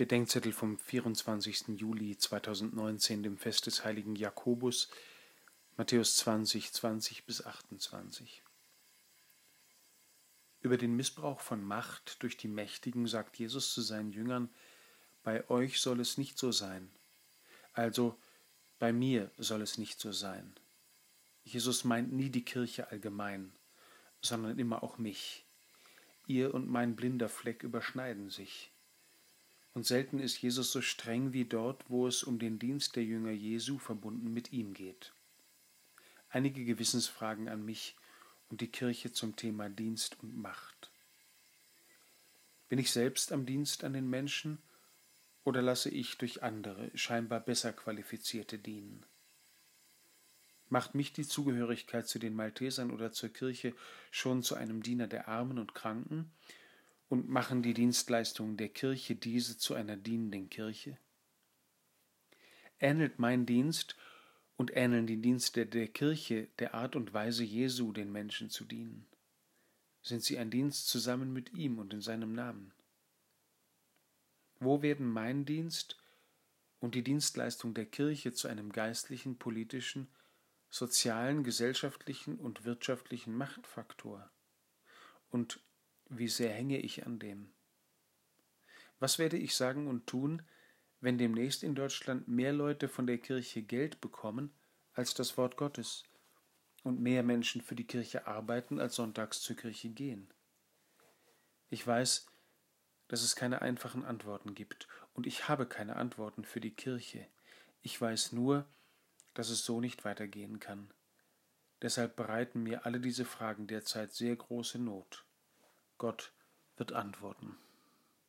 Bedenkzettel vom 24. Juli 2019, dem Fest des heiligen Jakobus, Matthäus 20, 20 bis 28. Über den Missbrauch von Macht durch die Mächtigen sagt Jesus zu seinen Jüngern, bei euch soll es nicht so sein. Also bei mir soll es nicht so sein. Jesus meint nie die Kirche allgemein, sondern immer auch mich. Ihr und mein blinder Fleck überschneiden sich. Und selten ist Jesus so streng wie dort, wo es um den Dienst der Jünger Jesu verbunden mit ihm geht. Einige Gewissensfragen an mich und die Kirche zum Thema Dienst und Macht. Bin ich selbst am Dienst an den Menschen oder lasse ich durch andere, scheinbar besser qualifizierte dienen? Macht mich die Zugehörigkeit zu den Maltesern oder zur Kirche schon zu einem Diener der Armen und Kranken und machen die Dienstleistungen der Kirche diese zu einer dienenden Kirche? Ähnelt mein Dienst und ähneln die Dienste der Kirche der Art und Weise Jesu, den Menschen zu dienen? Sind sie ein Dienst zusammen mit ihm und in seinem Namen? Wo werden mein Dienst und die Dienstleistung der Kirche zu einem geistlichen, politischen, sozialen, gesellschaftlichen und wirtschaftlichen Machtfaktor? Und wie sehr hänge ich an dem? Was werde ich sagen und tun, wenn demnächst in Deutschland mehr Leute von der Kirche Geld bekommen als das Wort Gottes und mehr Menschen für die Kirche arbeiten als sonntags zur Kirche gehen? Ich weiß, dass es keine einfachen Antworten gibt, und ich habe keine Antworten für die Kirche. Ich weiß nur, dass es so nicht weitergehen kann. Deshalb bereiten mir alle diese Fragen derzeit sehr große Not. Gott wird antworten.